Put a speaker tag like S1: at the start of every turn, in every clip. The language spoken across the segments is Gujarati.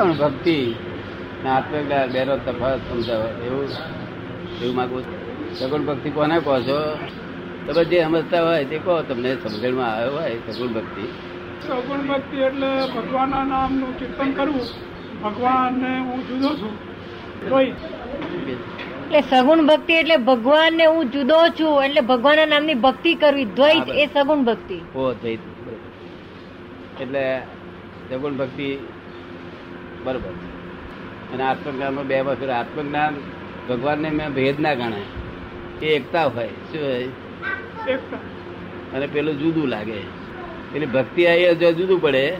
S1: પણ ભક્તિ આત્મજ્ઞાન બેનો તફાવત સમજાવે એવું એવું માંગુ સગુણ ભક્તિ કોને કહો છો? તમે જે સમજતા હોય તે કહો તમને સમજણમાં આવ્યો હોય સગુણ ભક્તિ.
S2: સગુણ ભક્તિ એટલે ભગવાનના નામનું કીર્તન કરવું. ભગવાનને હું જુદો છું.
S3: એટલે સગુણ ભક્તિ એટલે ભગવાનને હું જુદો છું એટલે ભગવાનના નામની ભક્તિ કરવી દ્વૈત એ સગુણ ભક્તિ.
S1: ઓ દ્વૈત. એટલે સગુણ ભક્તિ બરોબર. અને આત્મજ્ઞાનમાં બે વસ્તુ આત્મજ્ઞાન ભગવાનને મેં ભેદ ના ગણાય. એ એકતા હોય. શું હોય? અને પેલું જુદું લાગે. એટલે ભક્તિ આવી જો જુદું પડે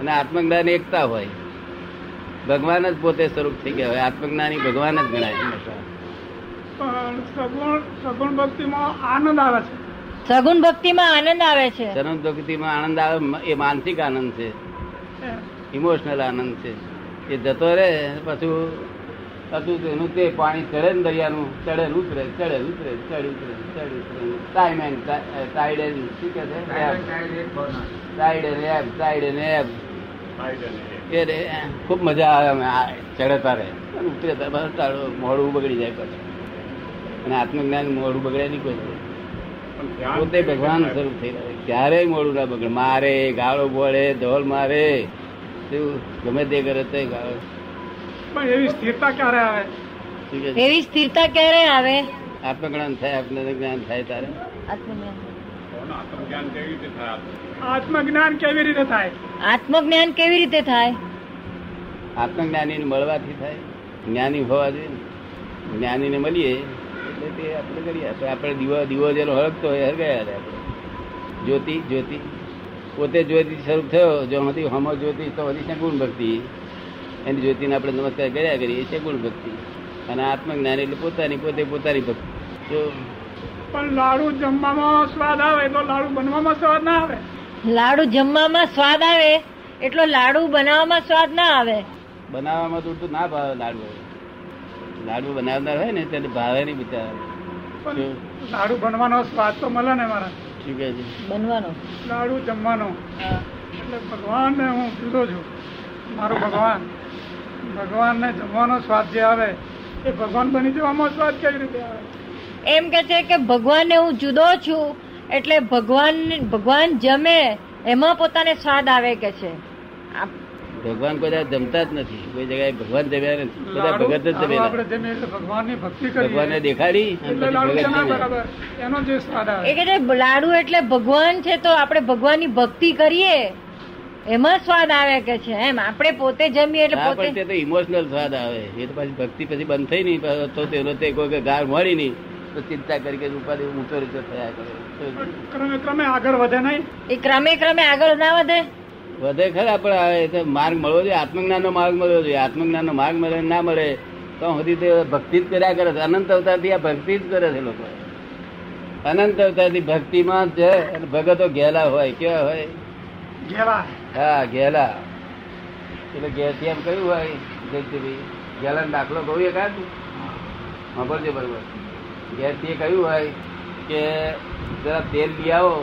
S1: અને આત્મજ્ઞાન એકતા હોય. ભગવાન જ પોતે સ્વરૂપ થઈ ગયા હોય. આત્મજ્ઞાની ભગવાન જ ગણાય.
S2: સગુણ સગુણ ભક્તિમાં આનંદ આવે છે.
S3: સગુણ ભક્તિમાં આનંદ આવે છે.
S1: ચરણ ભક્તિમાં આનંદ આવે એ માનસિક આનંદ છે. ઇમોશનલ આનંદ છે. એ જતો રહે પાછું હતું એનું તે પાણી ચડે ને દરિયાનું ચડે ઉતરે ચડે ઉતરે ચડે ઉતરે ચડે ઉતરે. ટાઈમ એન્ડ ટાઈડ એન્ડ શું કે છે? ટાઈડ એન્ડ એબ ટાઈડ એન્ડ એબ ખૂબ મજા આવે અમે આ ચડે તારે ઉતરે તારે બસ તારો મોડું બગડી જાય પછી. અને આત્મજ્ઞાન મોડું બગડે નહીં કોઈ પોતે ભગવાન સ્વરૂપ થઈ ક્યારેય મોડું ના બગડે. મારે ગાળો બોળે ધોલ મારે. શું ગમે તે કરે તે
S2: પણ એવી સ્થિરતા ક્યારે આવે?
S3: એવી સ્થિરતા ક્યારે આવે?
S1: આત્મજ્ઞાન થાય આત્મજ્ઞાન થાય તારે.
S3: આત્મજ્ઞાન.
S2: આત્મજ્ઞાન કેવી રીતે થાય
S3: આત્મજ્ઞાન કેવી રીતે થાય?
S1: આત્મજ્ઞાની મળવાથી થાય. જ્ઞાની હોવા જોઈએ જ્ઞાનીને મળીએ એટલે તે આપણે કરીએ. આપણે આપણે દીવો દીવો જેનો હળગતો હોય હળગાયા રહે આપણે. જ્યોતિ જ્યોતિ. પોતે જ્યોતિ સ્વરૂપ થયો જો હતી હમ જ્યોતિ તો હતી સગુણ ભક્તિ. એની જ્યોતિને આપણે નમસ્કાર કર્યા કરીએ છે ગુણ ભક્તિ. અને આત્મજ્ઞાન એટલે પોતાની પોતે પોતાની ભક્તિ. જો
S2: પણ લાડુ જમવામાં સ્વાદ આવે તો લાડુ બનવામાં સ્વાદ ના આવે.
S3: લાડુ જમવામાં સ્વાદ આવે એટલો લાડુ બનાવવામાં સ્વાદ ના આવે.
S1: બનાવવામાં તો ના ભાવે લાડુ લાડુ બનાવનાર હોય ને તેને ભાવે નહીં બિચારા.
S2: પણ લાડુ બનવાનો સ્વાદ તો મળે ને મારા.
S1: શું કહે છે
S3: બનવાનો?
S2: લાડુ જમવાનો.
S3: હા.
S2: એટલે ભગવાનને હું જુદો છું મારો ભગવાન ભગવાનને જમવાનો સ્વાદ જે આવે એ ભગવાન બની જવામાં સ્વાદ કેવી રીતે આવે?
S3: એમ કે છે કે ભગવાનને હું જુદો છું એટલે ભગવાન ભગવાન જમે એમાં પોતાને સ્વાદ આવે કે છે? આ-
S1: ભગવાન કોઈ જમતા જ નથી. કોઈ જગ્યાએ ભગવાન જમ્યા નથી. બધા ભગત જ
S2: આપણે ભગવાનની ભક્તિ
S1: ભગવાનને દેખાડી જમ્યા.
S2: એનો જે
S3: લાડુ એટલે ભગવાન છે તો આપણે ભગવાનની ભક્તિ કરીએ? એમાં સ્વાદ આવે કે છે એમ? આપણે પોતે જમીએ એટલે પોતે
S1: તે તો ઇમોશનલ સ્વાદ આવે. એ તો પછી ભક્તિ પછી બંધ થઈ નહીં. તો તેનો તે કોઈ ગાર મળી નહીં. તો ચિંતા કરી કે ઉપાધિ ઊંચો રીતે થયા કરે.
S2: ક્રમે ક્રમે આગળ વધે નહીં?
S3: એ ક્રમે ક્રમે આગળ ના વધે?
S1: વધે ખરા પણ હવે માર્ગ મળવો જોઈએ આત્મજ્ઞાન નો માર્ગ મળવો જોઈએ. આત્મજ્ઞાન નો માર્ગ મળે ના મળે તો સુધી તે ભક્તિ જ કર્યા કરે છે. અનંત અવતારથી આ ભક્તિ જ કરે છે લોકો. અનંત અવતારથી ભક્તિમાં છે અને ભગતો ઘેલા હોય કેવા હોય?
S2: ઘેલા
S1: હા ઘેલા એટલે ઘેરથી એમ કયું હોય જયંતિભાઈ ઘેલા દાખલો કહું એકાદ સાંભળજો બરોબર. ઘેરથી કહ્યું હોય કે જરા તેલ લઈ આવો.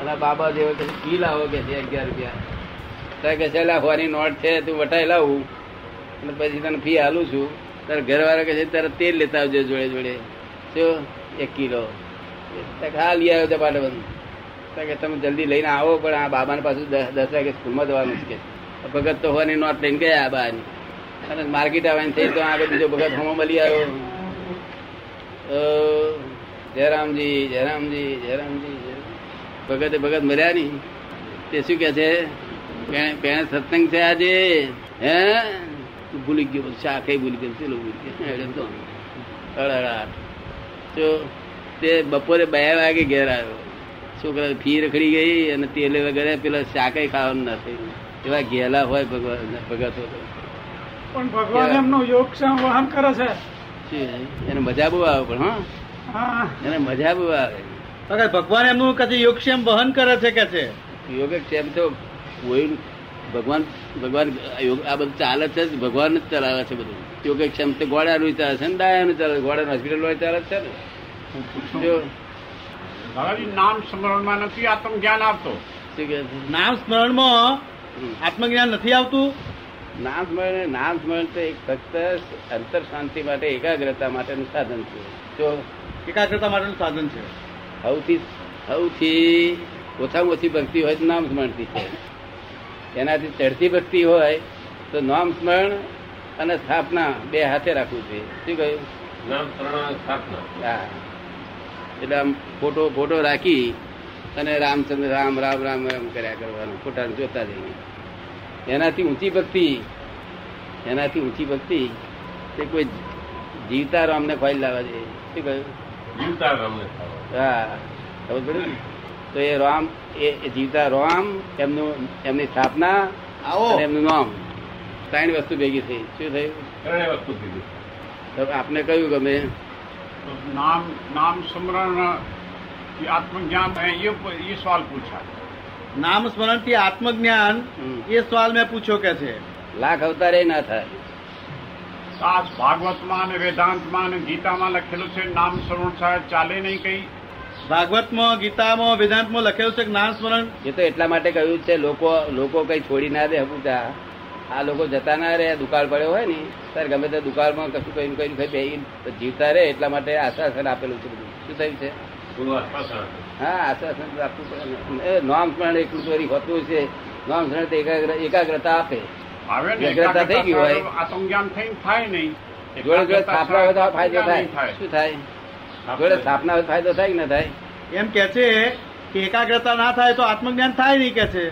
S1: અને બાબા જેવો કે કી લાવો કે છે અગિયાર રૂપિયા. તો કે છે "લા, હોવાની નોટ છે તું વટાઈ લાવું. અને પછી તને ફી હાલું છું. તારે ઘરવાળા કે છે તારે તેલ લેતા આવજો જોડે જોડે. શું? એક કિલો. હા લઈ આવ્યો છે પાટે તો કે તમે જલ્દી લઈને આવો પણ આ બાબાને પાછું દસ દસ વાગે સ્કૂલમાં જવાનું છે. ભગત તો હોવાની નોટ લઈને ગયા બહારની અને માર્કેટ આવવાની થઈ તો આગળ બીજો ભગત હોમો મળી આવ્યો. જયરામજી જયરામજી જયરામજી જયરામ. ભગતે ભગત મર્યા નહીં. તે શું કે છે? પેણે સત્સંગ છે આજે? હે? ભૂલી ગયો બધું શાખે ભૂલી ગયો. ચેલો ભૂલી ગયો? હેડે તો. તો તે બપોરે બે વાગે ઘેર આવ્યો. છોકરા ફી રખડી ગઈ અને તેલ વગેરે પેલા શાકે ખાવાનું ના થયું એવા ઘેલા હોય ભગવાન ભગતો તો.
S2: પણ ભગવાન એમનો યોગ વહન કરે છે.
S1: એને મજા બહુ આવે પણ હા. એને મજા બહુ આવે.
S4: ભગવાન એમનું કદી યોગક્ષેમ વહન કરે છે કે છે?
S1: યોગક્ષેમ તો કોઈ ભગવાન ભગવાન યોગ આ બધું ચાલે છે જ, ભગવાન જ ચલાવે છે બધું. યોગક્ષેમ તો ગોળાનું ચાલે છે ને ડાયાનું ચાલે ગોળાનું હોસ્પિટલ ચાલે છે ને? જો
S5: નામ સ્મરણમાં નથી
S1: આત્મજ્ઞાન છે?
S4: નામ સ્મરણમાં. આત્મજ્ઞાન નથી આવતું?
S1: નામ સ્મરણ નામ સ્મરણ તો એક ફક્ત અંતર શાંતિ માટે એકાગ્રતા માટેનું સાધન છે. જો
S4: એકાગ્રતા માટેનું સાધન છે.
S1: સૌથી સૌથી ઓછામાં ઓછી ભક્તિ હોય તો નામ સ્મરણથી છે. એનાથી ચડતી ભક્તિ હોય તો નામ સ્મરણ અને સ્થાપના બે હાથે રાખવું જોઈએ. શું કહ્યું?
S5: નામ સ્મરણ સ્થાપના.
S1: હા. એટલે આમ ફોટો ફોટો રાખી અને રામચંદ્ર રામ રામ રામ રામ કર્યા કરવાનું. ફોટાને જોતા જઈએ. એનાથી ઊંચી ભક્તિ એનાથી ઊંચી ભક્તિ તે કોઈ જીવતા રામને ખોઈ લાવવા જોઈએ શું કહ્યું?
S5: જીવતા રામને
S1: હા તો એ રામ એ જીવતા રામ એમનું એમની સ્થાપના એમનું નામ. ત્રણ વસ્તુ ભેગી થઈ. શું થયું?
S5: ત્રણેય વસ્તુ ભેગી
S1: તો આપને કયું ગમે?
S5: નામ નામ સ્મરણથી આત્મજ્ઞાન એ સવાલ પૂછા
S4: નામ સ્મરણથી આત્મજ્ઞાન એ સવાલ મેં પૂછ્યો કે છે.
S1: લાખ અવતારે ના થાય.
S5: આ ભાગવતમાં અને વેદાંતમાં અને ગીતામાં લખેલું છે નામ સ્મરણ સાહેબ ચાલે નહીં કઈ?
S4: ભાગવતમાં ગીતામાં વેદાંતમાં લખેલું છે કે નામ સ્મરણ?
S1: એ તો એટલા માટે કહ્યું છે લોકો લોકો કઈ છોડી ના દે ત્યાં આ. લોકો જતા ના રહે દુકાળ પડ્યો હોય ને ત્યારે ગમે તે દુકાળમાં કશું કઈ કઈ કઈ બેસી જીવતા રહે એટલા માટે આશ્વાસન આપેલું છે બધું. શું થયું છે. હા આશ્વાસન આપવું નામ સ્મરણ એટલું ચોરી હોતું છે. નામ સ્મરણ એકાગ્ર એકાગ્રતા આપે.
S5: આવે ને
S1: વ્યગ્રતા થઈ ગઈ હોય.
S5: આત્મજ્ઞાન થઈ થાય નહીં.
S1: જોડે જોડે સ્થાપના હોય તો ફાયદો થાય. શું થાય? જોડે સ્થાપના હોય ફાયદો થાય કે ના થાય?
S4: એમ કે છે કે એકાગ્રતા ના થાય તો આત્મજ્ઞાન થાય નહીં કે છે?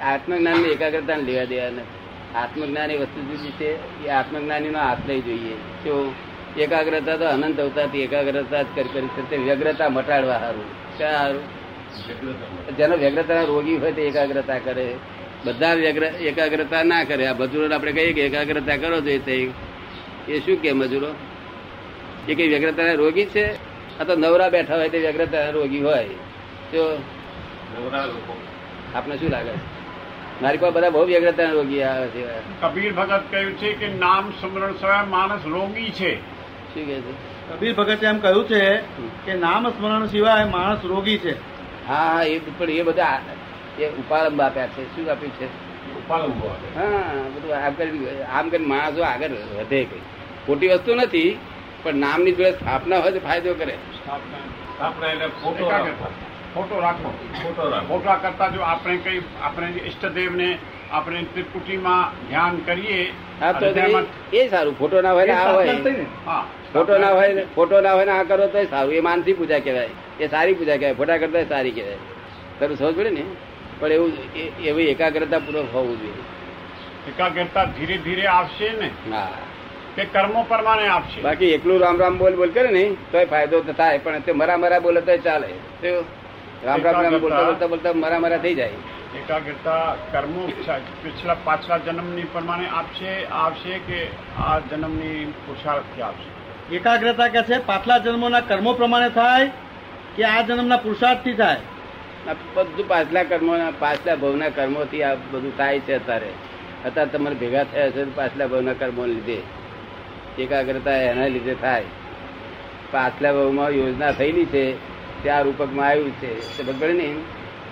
S1: આત્મજ્ઞાનની એકાગ્રતા લેવા દેવા નથી. આત્મજ્ઞાન એ વસ્તુ જુદી છે. એ આત્મજ્ઞાની નો આશ્રય જોઈએ. તો એકાગ્રતા તો અનંત અવતારથી એકાગ્રતા જ કરી કરી છે. તે વ્યગ્રતા મટાડવા સારું. ક્યાં સારું? જેનો વ્યગ્રતા રોગી હોય તે એકાગ્રતા કરે. બધા વ્યગ્ર એકાગ્રતા ના કરે. આ મજૂરો આપણે કહીએ કે એકાગ્રતા કરો જોઈએ તે એ શું કે મજૂરો? એ કઈ વ્યગ્રતા રોગી છે? આ તો નવરા બેઠા હોય તે વ્યગ્રતા રોગી હોય. તો
S5: નવરા લોકો.
S1: આપને શું લાગે? છે મારી પાસે બધા બહુ વ્યગ્રતા રોગી આવે છે.
S5: કબીર ભગત કહ્યું છે કે નામ સ્મરણ સિવાય માણસ રોગી છે.
S1: શું કે છે?
S4: કબીર ભગતે એમ કહ્યું છે કે નામ સ્મરણ સિવાય માણસ રોગી છે.
S1: હા હા એ પણ એ બધા એ ઉપાલંબ આપ્યા છે. શું આપ્યું છે? હા બધું આમ કરી આમ કરી માણસો આગળ વધે કઈ. ખોટી વસ્તુ નથી પણ નામની જોડે સ્થાપના હોય તો ફાયદો કરે.
S5: ફોટો રાખો ફોટો રાખો ફોટો રાખો ફોટા કરતા જો આપણે કઈ આપણે ઈષ્ટદેવને આપણે ત્રિપુટીમાં ધ્યાન કરીએ
S1: હા તો એ સારું. ફોટો ના હોય ને આ હોય.
S5: હા.
S1: ફોટો ના હોય ફોટો ના હોય ને આ કરો તો સારું. એ માનસી પૂજા કહેવાય. એ સારી પૂજા કહેવાય. ફોટા કરતા સારી કહેવાય. તારું સમજ પડે ને? પણ એવું એવી એકાગ્રતા પૂર્વક હોવું જોઈએ.
S5: એકાગ્રતા ધીરે ધીરે આવશે ને?
S1: હા.
S5: તે કર્મો પ્રમાણે આપશે
S1: બાકી એકલું રામ રામ બોલ બોલ કરે ને તો ફાયદો તો થાય પણ તે મરા મરા બોલે તો ચાલે. તો રામ રામ રામ બોલતા બોલતા બોલતા મરા મરા થઈ જાય.
S5: એકાગ્રતા કર્મો પિછલા પાછલા જન્મની પ્રમાણે આપશે આવશે કે આ જન્મની પુરુષાર્થથી આપશે
S4: એકાગ્રતા કે છે પાછલા જન્મોના કર્મો પ્રમાણે થાય કે આ જન્મના પુરુષાર્થથી થાય?
S1: બધું પાછલા કર્મો પાછલા ભવના કર્મોથી આ બધું થાય છે અત્યારે. અત્યારે તમારે ભેગા થયા છે પાછલા ભવના કર્મો લીધે. એકાગ્રતા એના લીધે થાય. પાછલા ભવમાં યોજના થયેલી છે તે આ રૂપકમાં આવ્યું છે. ખબર બગડે ને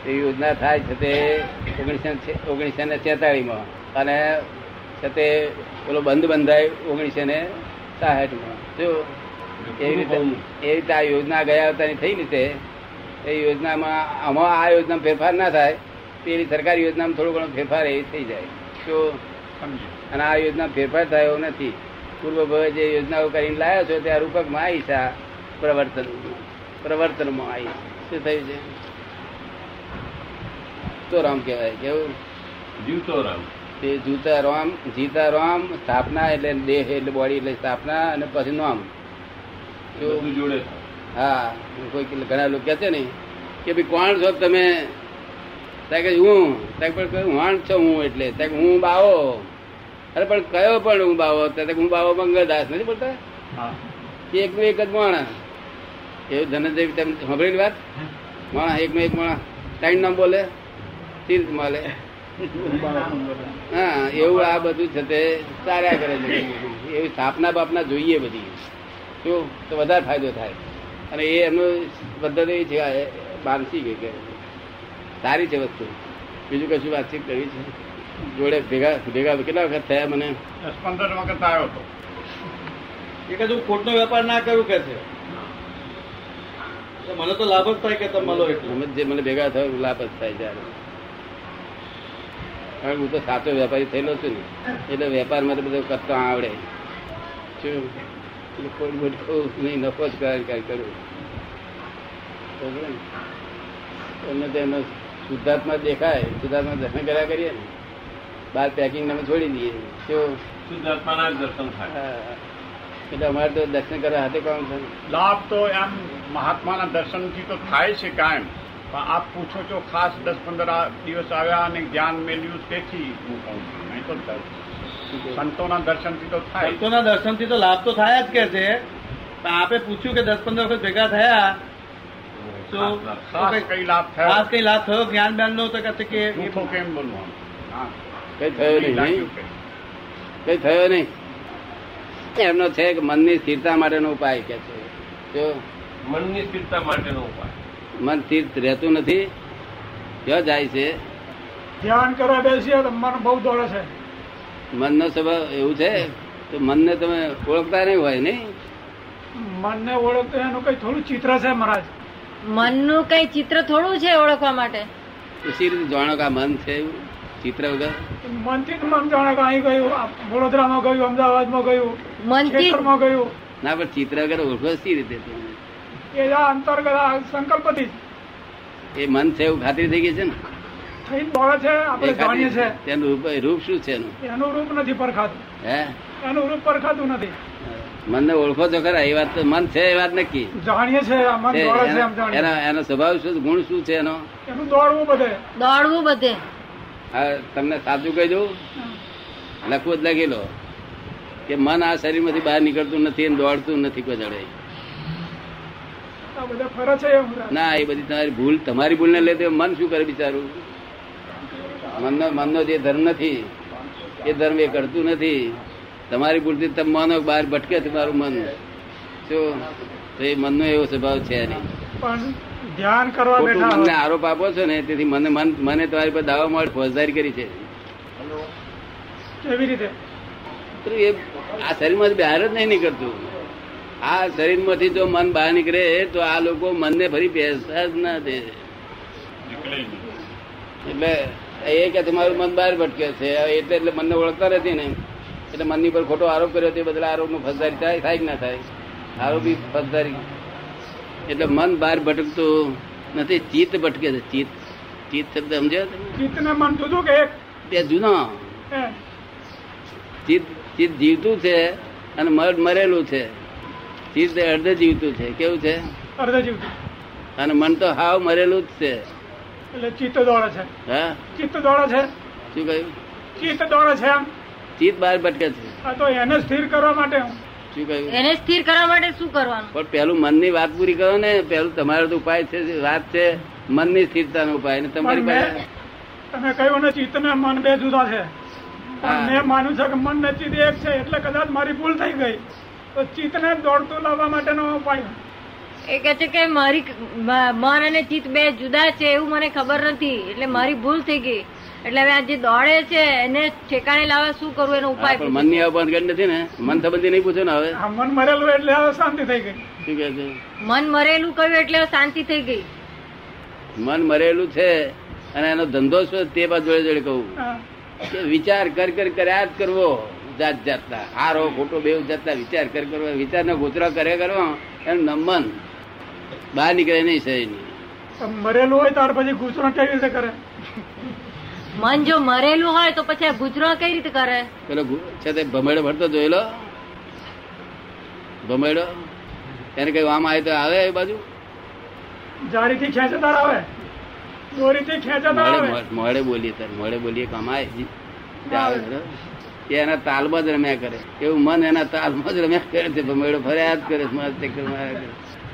S1: એ યોજના થાય છે તે ઓગણીસો ઓગણીસો ને છેતાળીમાં અને છે તે પેલો બંધ બંધાય ઓગણીસો ને સાહીઠમાં. જો એવી રીતે એ રીતે આ યોજના ગયા અવતારની થયેલી છે એ યોજનામાં આમાં આ યોજનામાં ફેરફાર ના થાય પેલી સરકારી યોજનામાં થોડો ઘણો ફેરફાર એ થઈ જાય. તો અને આ યોજના ફેરફાર થયો નથી. પૂર્વ જે યોજનાઓ કરીને લાવ્યા છો ત્યાં રૂપકમાં આવી છે પ્રવર્તન પ્રવર્તનમાં. આવી શું થયું છે? તો રામ કહેવાય કેવું
S5: જીવતો રામ.
S1: તે જૂતા રામ જીતા રામ સ્થાપના એટલે દેહ એટલે બોડી એટલે સ્થાપના અને પછી નામ.
S5: જોડે
S1: હા કોઈ ઘણા લોકો કહે છે ને કે ભાઈ કોણ છો તમે? ત્યાં કે હું. ત્યાં પણ કહ્યું વાણ છો હું એટલે. ત્યાં હું બાવો. અરે પણ કયો પણ હું બાવો? ત્યાં હું બાવો મંગળદાસ. નથી બોલતા?
S5: હા.
S1: એકનું એક જ માણસ એવું ધનંજય તમે સાંભળેલી વાત? માણસ એકનું એક માણસ ટાઈમ નામ બોલે? તીર્થ માલે. હા એવું આ બધું છે તે ચાલ્યા કરે છે. એવી સ્થાપના બાપના જોઈએ બધી. શું તો વધારે ફાયદો થાય. અને એ એમનું પદ્ધતિ છે બાંધી ગઈ કે સારી છે વસ્તુ. બીજું કશું વાતચીત કરવી છે? જોડે ભેગા ભેગા કેટલા વખત થયા મને?
S5: દસ પંદર વખત આવ્યો હતો.
S4: એ કદું ખોટનો વેપાર ના કરું કે છે? મને તો લાભ જ થાય કે તમે મળો એટલે.
S1: જે મને ભેગા થયો લાભ જ થાય જ્યારે કારણ કે હું તો સાચો વેપારી થયેલો છું ને. એટલે વેપારમાં તો બધું કરતા આવડે. શું? કોઈ મોટું નહીં નફો જ કારણ કાંઈ કરું બરોબર ને? એમને તો એમનો શુદ્ધાત્મા દેખાય શુદ્ધાત્મા દર્શન કર્યા કરીએ ને. બાર પેકિંગ અમે છોડી દઈએ. તો
S6: શુદ્ધાત્માના દર્શન થાય.
S1: હા. એટલે અમારે તો દર્શન કરવા હાથે કામ છે?
S5: લાભ તો એમ મહાત્માના દર્શનથી તો થાય છે કાયમ. પણ આપ પૂછો છો ખાસ દસ પંદર આ દિવસ આવ્યા અને જ્ઞાન મેળવ્યું તેથી હું કહું છું. નહીં તો સંતોના દર્શનથી તો થાય.
S4: સંતોના દર્શનથી તો લાભ તો થાય જ કે છે. આપે પૂછ્યું કે દસ પંદર વખત ભેગા થયા તો
S5: ખાસ કઈ લાભ થયો?
S4: ખાસ કઈ લાભ થયો? જ્ઞાન જ્ઞાન નો તો કહે છે કે
S5: જૂઠો કેમ બોલવાનું હા.
S1: કઈ થયો નહીં. કઈ થયો નહીં. એમનો છે કે મનની સ્થિરતા માટેનો ઉપાય કે છે. જો
S6: મનની સ્થિરતા માટેનો ઉપાય.
S1: મન સ્થિર રહેતું નથી ક્યાં જાય છે.
S2: ધ્યાન કરવા બેસીએ તો મન બહુ દોડે છે.
S1: મનનો સ્વભાવ એવું છે? તો મનને તમે ઓળખતા નહીં હોય નહીં?
S2: મનને ઓળખતો એનું કઈ થોડું ચિત્ર છે મહારાજ?
S3: મનનું કઈ ચિત્ર થોડું છે ઓળખવા માટે?
S1: તો સી રીતે જાણો કે આ મન છે એવું? ચિત્ર વગર?
S2: મનથી મન જાણે કે અહીં ગયું વડોદરામાં ગયું અમદાવાદમાં ગયું
S3: મનથી
S2: ગયું.
S1: ના પણ ચિત્ર વગર ઓળખો સી રીતે?
S2: એ અંતર્ગત સંકલ્પથી
S1: એ મન છે એવું ખાતરી થઈ ગઈ છે ને?
S2: દોડે છે આપણે જાણીએ છે
S1: તેનું રૂપ રૂપ શું છે એનું?
S2: એનું રૂપ નથી પરખાતું.
S1: હે?
S2: એનું રૂપ પરખાતું નથી.
S1: મનને ઓળખો તો ખરા એ વાત મન છે એ વાત નક્કી.
S2: જાણીએ છે મન દોડે છે એમ
S1: એનો
S2: જાણીએ
S1: એનો- એનો સ્વભાવ શું ગુણ શું છે એનો?
S2: એનું દોડવું બધે.
S3: દોડવું બધે.
S1: હા તમને સાચું કહી દઉં? લખવું જ લખી લો. કે મન આ શરીરમાંથી બહાર નીકળતું નથી અને દોડતું નથી કોઈ જડે ના એ બધી તમારી ભૂલ તમારી ભૂલને લીધે મન શું કરે બિચારું? મનનો મનનો જે ધર્મ નથી એ ધર્મ એ કરતું નથી. તમારી ભૂલથી તમે માનો બહાર ભટકે તમારું મન. શું તો એ મનનો એવો સ્વભાવ છે નહીં.
S2: પણ ધ્યાન કરવા બેઠા
S1: મનને આરોપ આપો છો ને તેથી મને મન મને તમારી પર દાવા મળે ફોજદારી કરી છે.
S2: કેવી રીતે?
S1: તો એ આ શરીરમાંથી બહાર જ નહીં નીકળતું. આ શરીરમાંથી જો મન બહાર નીકળે તો આ લોકો મનને ફરી બેસતા જ ના દે. એટલે એ કે તમારું મન બહાર ભટકે છે. એટલે એટલે મનને ઓળખતા નથી ને. એટલે મનની પર ખોટો આરોપ કર્યો તે બદલે આરોપનું ફસદારી થાય થાય કે ના થાય? આરોપી ફસદારી એટલે મન બહાર ભટકતું નથી ચિત્ત ભટકે છે. ચિત્ત ચિત્ત શબ્દ સમજ્યો
S2: ચિત્તને મન જુદું કે?
S1: બે જૂનો. ચિત્ત ચિત્ત જીવતું છે અને મર મરેલું છે. ચિત્ત અર્ધ જીવતું છે. કેવું છે?
S2: અર્ધ જીવતું
S1: અને મન તો હાવ મરેલું જ છે.
S2: એટલે ચિત્ત દોડે છે.
S1: હા?
S2: ચિત્ત દોડે છે?
S1: શું કહ્યું?
S2: ચિત્ત દોડે છે આમ
S1: ચિત્ત બહાર ભટકે છે.
S2: આ તો એને સ્થિર કરવા માટે
S1: શું કહ્યું?
S3: એને સ્થિર કરવા માટે શું કરવાનું?
S1: પણ પેલું મનની વાત પૂરી કરો ને પેલું તમારો તો ઉપાય છે વાત છે મનની સ્થિરતાનો ઉપાય ને તમારી પાસે.
S2: તમે કહ્યું ને ચિત્ત ને મન બે જુદા છે. મેં માનું છે કે મન ને ચિત્ત એક છે એટલે કદાચ મારી ભૂલ થઈ ગઈ. તો ચિત્તને દોડતું લાવવા માટેનો ઉપાય.
S3: એ કે છે કે મારી મન અને ચિત્ત બે જુદા છે એવું મને ખબર નથી. એટલે મારી ભૂલ થઈ ગઈ. એટલે હવે આ જે દોડે છે એને ઠેકાણે લાવવા શું કરવું એનો ઉપાય
S1: પણ. મનની આવવાનું ગણ નથી ને. મન સંબંધી નહીં પૂછે ને હવે.
S2: મન મરેલું એટલે હવે શાંતિ થઈ ગઈ.
S1: શું કહે છે?
S3: મન મરેલું કહ્યું એટલે શાંતિ થઈ ગઈ.
S1: મન મરેલું છે અને એનો ધંધો શું તે બાજુ જોડે જોડે કહું. કે વિચાર કર કર કર્યા જ કરવો જાત જાતના. હારો ખોટો બે જાતના વિચાર કર કરવો. વિચારનો ગોતરા કરે. કરવો એનું મન. બહાર નીકળે નહીં શરીરની
S2: પણ મરેલું હોય ત્યાર પછી ગુસરો કેવી રીતે કરે?
S3: મન જો મરેલું હોય તો પછી ગુજરો કઈ રીતે કરે?
S1: પેલો છે તે ભમેડો ભરતો જોયેલો ભમેડો? એને કઈ વામ આવે તો આવે એ બાજુ?
S2: જારીથી ખેંચતા આવે? દોરીથી ખેંચતાર
S1: મોડે
S2: આવે?
S1: મોડે બોલીએ તાર મોડે બોલીએ કામ આવે તે આવે એ એના તાલમાં જ રમ્યા કરે. એવું મન એના તાલમાં જ રમ્યા કરે છે ભમેડો ફર્યા જ કરે છે, મારા કરે.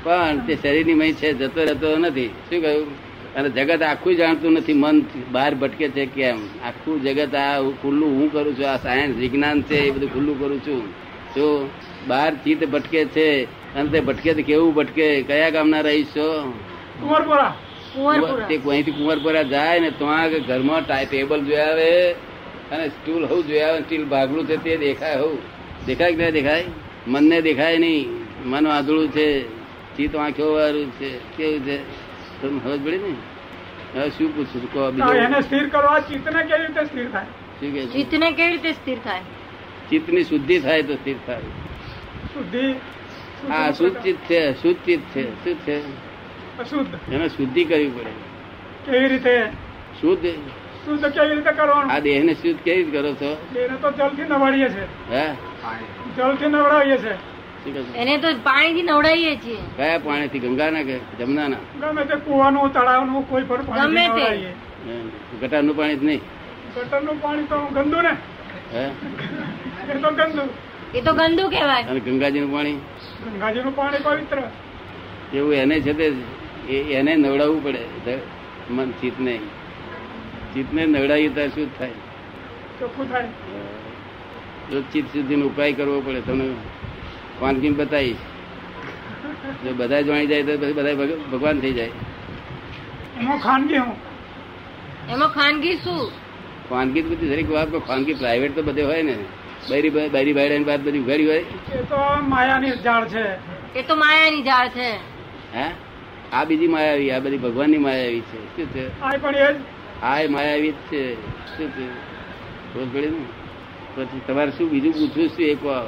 S1: પણ તે શરીરની મય છે જતો રહેતો નથી. શું કહ્યું? અને જગત આખું જાણતું નથી મન બહાર ભટકે છે કેમ? આખું જગત આ ખુલ્લું હું કરું છું આ સાયન્સ વિજ્ઞાન છે એ બધું ખુલ્લું કરું છું. જો બહાર ચિત્ત ભટકે છે અને તે ભટકે તો કેવું ભટકે? કયા ગામના રહીશો
S2: છો?
S3: કુંવરપુરા.
S1: તે અહીંથી કુંવરપુરા જાય ને તો આગળ ઘરમાં ટેબલ જોયા આવે અને સ્ટૂલ હવું જોયા આવે સ્ટીલ ભાગલું છે તે દેખાય હવું દેખાય કે ના દેખાય? મનને દેખાય નહીં. મન આધળું છે. ચિત્ત આંખો વાળું છે. કેવું છે? તમને સમજ પડી ને? હવે શું પૂછું? કહો બીજું.
S2: એને સ્થિર કરવા ચિત્તને કેવી રીતે સ્થિર થાય?
S1: શું કે?
S3: ચિત્તને કેવી રીતે સ્થિર થાય?
S1: ચિત્તની શુદ્ધિ થાય તો સ્થિર થાય.
S2: શુદ્ધિ?
S1: હા અશુદ્ધ છે અશુદ્ધ ચિત્ત છે. શું છે?
S2: અશુદ્ધ.
S1: એને શુદ્ધિ કરવી પડે.
S2: કેવી રીતે?
S1: શુદ્ધ.
S2: શુદ્ધ કેવી રીતે કરવાનું?
S1: આ દેહને શુદ્ધ કેવી રીતે કરો છો?
S2: એને તો જલથી નવાડીએ છે.
S1: હે.
S2: જલથી નવડાવીએ છો?
S3: એને તો પાણીથી નવડાવીએ છીએ.
S1: કયા પાણીથી? ગંગાના કે જમનાના?
S2: ગમે તે કુવાનું તળાવનું કોઈ પણ
S3: ગમે
S2: પાણી
S3: તે.
S1: ગટરનું પાણી જ નહીં?
S2: ગટરનું પાણી તો ગંદુ ને?
S1: હે?
S2: એ તો ગંદુ.
S3: એ તો ગંદુ કહેવાય.
S1: અને ગંગાજીનું પાણી?
S2: ગંગાજીનું પાણી પવિત્ર.
S1: એવું એને છે તે એને નવડાવવું પડે. મન ચિત્તને. ચિત્તને નવડાવીએ ત્યારે શું થાય?
S2: ચોખ્ખું થાય.
S1: જો ચિત્ત શુદ્ધિનો ઉપાય કરવો પડે. તમને વાનગી બતાવીશ. જો બધા જાણી જાય તો પછી બધા ભગવાન થઈ જાય.
S2: એમાં ખાનગી હું?
S3: એમાં ખાનગી શું?
S1: ખાનગી તો બધી દરેક વાત ખાનગી પ્રાઇવેટ તો બધે હોય ને. બૈરી બૈરી બાયડાની વાત બધી ઉઘાડી હોય.
S2: એ તો માયાની ઝાડ છે.
S3: એ તો માયાની ઝાડ છે.
S1: હે? આ બીજી માયાવી આ બધી ભગવાનની માયાવી છે. શું છે?
S2: આ પણ એ
S1: આ એ માયાવી જ છે. શું છે? રોજ પડી ને પછી તમારે શું બીજું પૂછવું શું એક વાર